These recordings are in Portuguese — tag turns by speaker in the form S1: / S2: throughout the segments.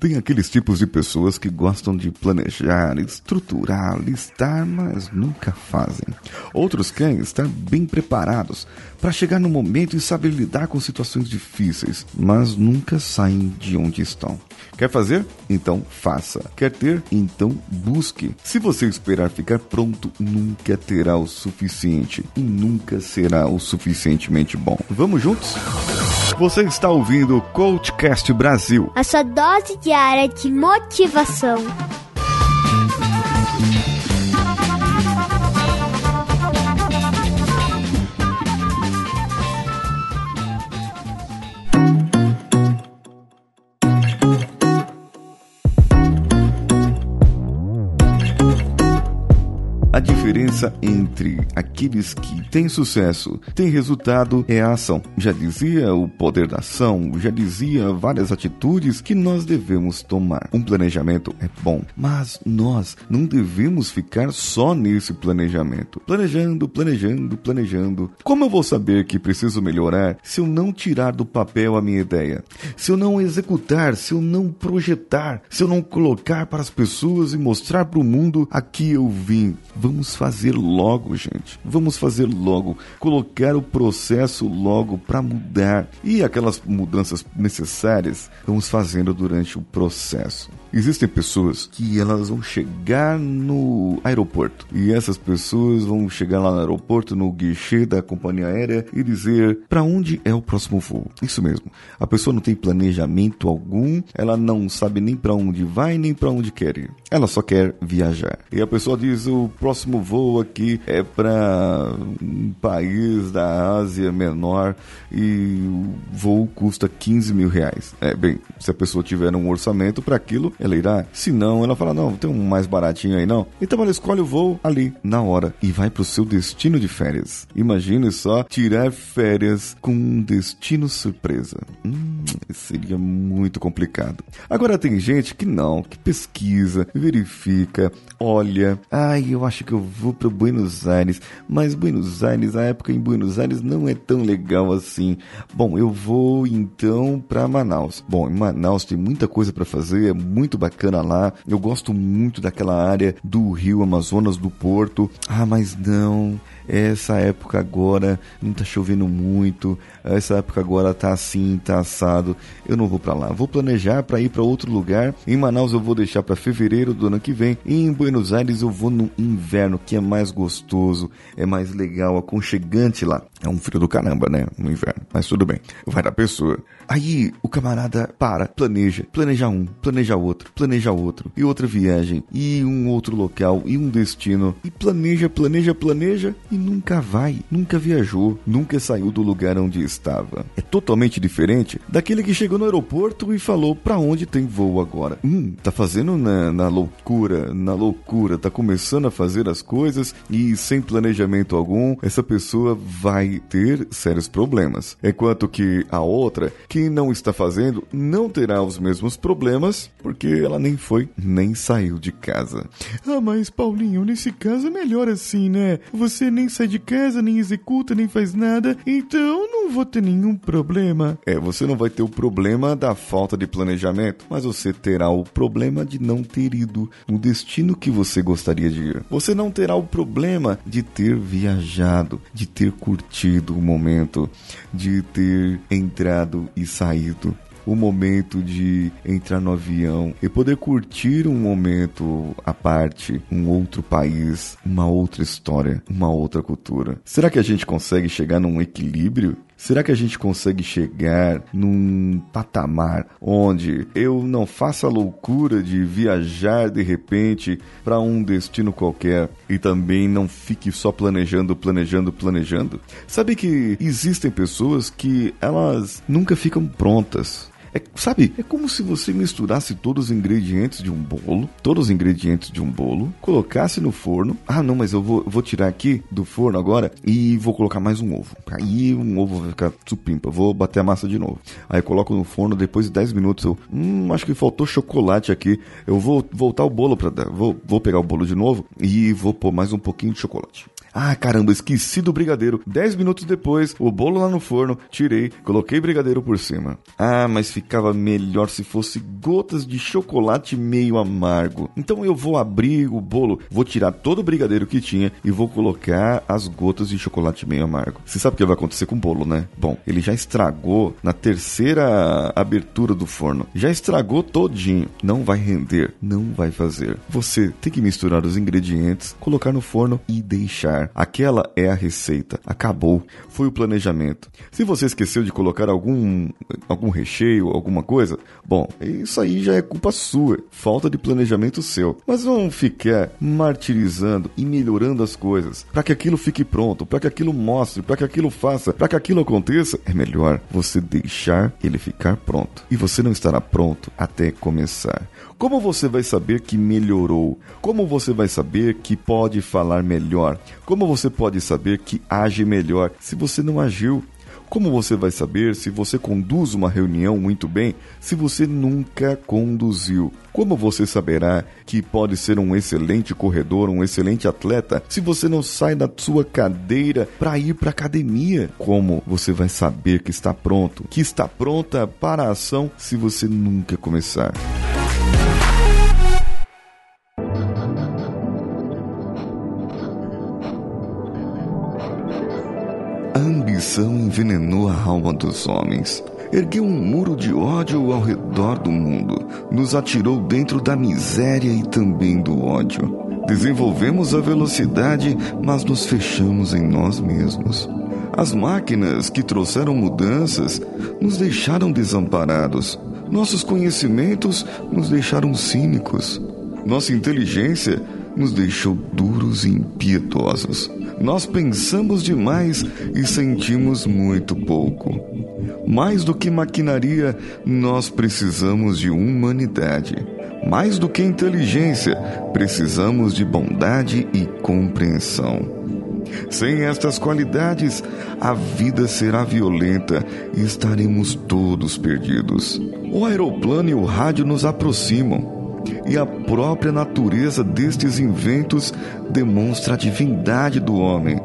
S1: Tem aqueles tipos de pessoas que gostam de planejar, estruturar, listar, mas nunca fazem. Outros querem estar bem preparados para chegar no momento e saber lidar com situações difíceis, mas nunca saem de onde estão. Quer fazer? Então faça. Quer ter? Então busque. Se você esperar ficar pronto, nunca terá o suficiente e nunca será o suficientemente bom. Vamos juntos? Você está ouvindo o Coachcast Brasil.
S2: A sua dose diária de motivação.
S1: Diferença entre aqueles que têm sucesso, têm resultado, é a ação. Já dizia o poder da ação, já dizia várias atitudes que nós devemos tomar. Um planejamento é bom, mas nós não devemos ficar só nesse planejamento. Planejando, planejando, planejando. Como eu vou saber que preciso melhorar se eu não tirar do papel a minha ideia? Se eu não executar, se eu não projetar, se eu não colocar para as pessoas e mostrar para o mundo aqui eu vim. Vamos fazer logo, gente. Vamos fazer logo. Colocar o processo logo para mudar. E aquelas mudanças necessárias, vamos fazendo durante o processo. Existem pessoas que elas vão chegar no aeroporto e essas pessoas vão chegar lá no aeroporto, no guichê da companhia aérea e dizer para onde é o próximo voo. Isso mesmo. A pessoa não tem planejamento algum, ela não sabe nem para onde vai nem para onde quer ir. Ela só quer viajar. E a pessoa diz o próximo voo aqui é para um país da Ásia menor e o voo custa 15 mil reais. É bem, se a pessoa tiver um orçamento para aquilo, ela irá. Se não, ela fala: não, tem um mais baratinho aí não. Então ela escolhe o voo ali, na hora, e vai para o seu destino de férias. Imagine só tirar férias com um destino surpresa. Hum, seria muito complicado. Agora tem gente que não, que pesquisa, verifica, olha. Ai, eu acho que eu vou para Buenos Aires, mas Buenos Aires, a época em Buenos Aires não é tão legal assim. Bom, eu vou então para Manaus. Bom, em Manaus tem muita coisa para fazer, é muito bacana lá. Eu gosto muito daquela área do Rio Amazonas, do Porto. Ah, mas não essa época agora não tá chovendo muito, essa época agora tá assim, tá assado. Eu não vou para lá. Vou planejar para ir para outro lugar. Em Manaus eu vou deixar para fevereiro do ano que vem. E em Buenos Aires eu vou no inverno, que é mais gostoso, é mais legal, aconchegante lá. É um frio do caramba, né? No inverno. Mas tudo bem. Vai da pessoa. Aí o camarada para, planeja, planeja um, planeja outro, planeja outro, e outra viagem, e um outro local, e um destino, e planeja, planeja, planeja, e nunca vai, nunca viajou, nunca saiu do lugar onde estava. É totalmente diferente daquele que chegou no aeroporto e falou para onde tem voo agora. Hum, tá fazendo na, na loucura, na loucura, tá começando a fazer as coisas e sem planejamento algum, essa pessoa vai ter sérios problemas. Enquanto que a outra, que não está fazendo, não terá os mesmos problemas, porque ela nem foi, nem saiu de casa. Ah, mas Paulinho, nesse caso é melhor assim, né? Você nem sai de casa, nem executa, nem faz nada, então não vou ter nenhum problema. É, você não vai ter o problema da falta de planejamento, mas você terá o problema de não ter ido no destino que você gostaria de ir. Você não terá o problema de ter viajado, de ter curtido o momento, de ter entrado e saído o momento de entrar no avião e poder curtir um momento à parte, um outro país, uma outra história, uma outra cultura. Será que a gente consegue chegar num equilíbrio? Será que a gente consegue chegar num patamar onde eu não faça a loucura de viajar de repente para um destino qualquer e também não fique só planejando, planejando, planejando? Sabe que existem pessoas que elas nunca ficam prontas. É, sabe, é como se você misturasse todos os ingredientes de um bolo, todos os ingredientes de um bolo, colocasse no forno. Ah, não, mas eu vou, vou tirar aqui do forno agora e vou colocar mais um ovo. Aí um ovo vai ficar supimpa. Vou bater a massa de novo. Aí coloco no forno, depois de 10 minutos eu, hum, acho que faltou chocolate aqui. Eu vou voltar o bolo para vou, vou pegar o bolo de novo e vou pôr mais um pouquinho de chocolate. Ah, caramba, esqueci do brigadeiro. Dez minutos depois, o bolo lá no forno, tirei, coloquei brigadeiro por cima. Ah, mas ficava melhor se fosse gotas de chocolate meio amargo. Então eu vou abrir o bolo, vou tirar todo o brigadeiro que tinha e vou colocar as gotas de chocolate meio amargo. Você sabe o que vai acontecer com o bolo, né? Bom, ele já estragou na terceira abertura do forno. Já estragou todinho. Não vai render, não vai fazer. Você tem que misturar os ingredientes, colocar no forno e deixar. Aquela é a receita. Acabou. Foi o planejamento. Se você esqueceu de colocar algum algum recheio, alguma coisa, bom, isso aí já é culpa sua. Falta de planejamento seu. Mas não ficar martirizando e melhorando as coisas para que aquilo fique pronto, para que aquilo mostre, para que aquilo faça, para que aquilo aconteça. É melhor você deixar ele ficar pronto. E você não estará pronto até começar. Como você vai saber que melhorou? Como você vai saber que pode falar melhor? Como você pode saber que age melhor se você não agiu? Como você vai saber se você conduz uma reunião muito bem se você nunca conduziu? Como você saberá que pode ser um excelente corredor, um excelente atleta, se você não sai da sua cadeira para ir para academia? Como você vai saber que está pronto, que está pronta para a ação se você nunca começar? A ambição envenenou a alma dos homens. Ergueu um muro de ódio ao redor do mundo, nos atirou dentro da miséria e também do ódio. Desenvolvemos a velocidade, mas nos fechamos em nós mesmos. As máquinas que trouxeram mudanças nos deixaram desamparados. Nossos conhecimentos nos deixaram cínicos. Nossa inteligência nos deixou duros e impiedosos. Nós pensamos demais e sentimos muito pouco. Mais do que maquinaria, nós precisamos de humanidade. Mais do que inteligência, precisamos de bondade e compreensão. Sem estas qualidades, a vida será violenta e estaremos todos perdidos. O aeroplano e o rádio nos aproximam e a própria natureza destes inventos demonstra a divindade do homem.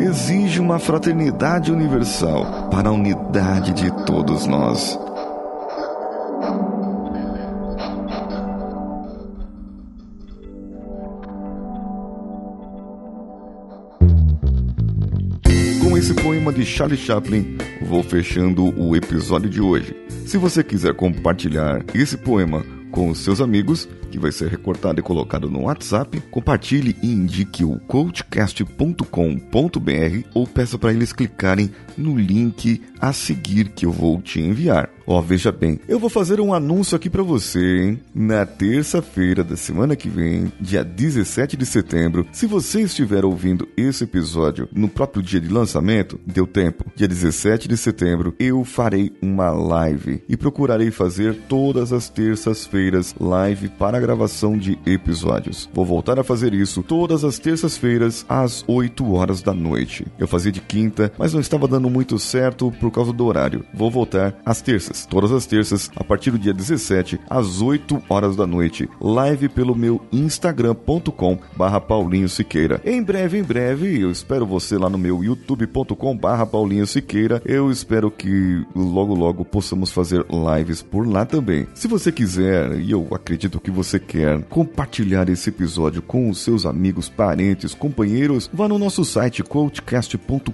S1: Exige uma fraternidade universal para a unidade de todos nós. Esse poema de Charlie Chaplin, vou fechando o episódio de hoje. Se você quiser compartilhar esse poema com os seus amigos, que vai ser recortado e colocado no WhatsApp. Compartilhe e indique o coachcast.com.br ou peça para eles clicarem no link a seguir que eu vou te enviar. Ó, oh, veja bem, eu vou fazer um anúncio aqui para você, hein? Na terça-feira da semana que vem, dia 17 de setembro, se você estiver ouvindo esse episódio no próprio dia de lançamento, deu tempo. Dia 17 de setembro, eu farei uma live e procurarei fazer todas as terças-feiras live para gravação de episódios. Vou voltar a fazer isso todas as terças-feiras às 8 horas da noite. Eu fazia de quinta, mas não estava dando muito certo por causa do horário. Vou voltar às terças, todas as terças, a partir do dia 17 às 8 horas da noite. Live pelo meu instagram.com barra Paulinho Siqueira. Em breve, em breve, eu espero você lá no meu youtube.com barra Paulinho Siqueira. Eu espero que logo logo possamos fazer lives por lá também. Se você quiser, e eu acredito que você quer compartilhar esse episódio com os seus amigos, parentes, companheiros, vá no nosso site coachcast.com.br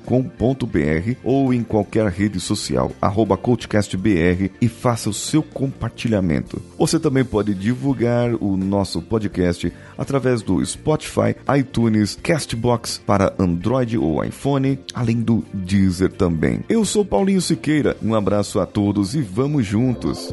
S1: ou em qualquer rede social, arroba coachcastbr e faça o seu compartilhamento. Você também pode divulgar o nosso podcast através do Spotify, iTunes, Castbox para Android ou iPhone, além do Deezer também. Eu sou Paulinho Siqueira, um abraço a todos e vamos juntos!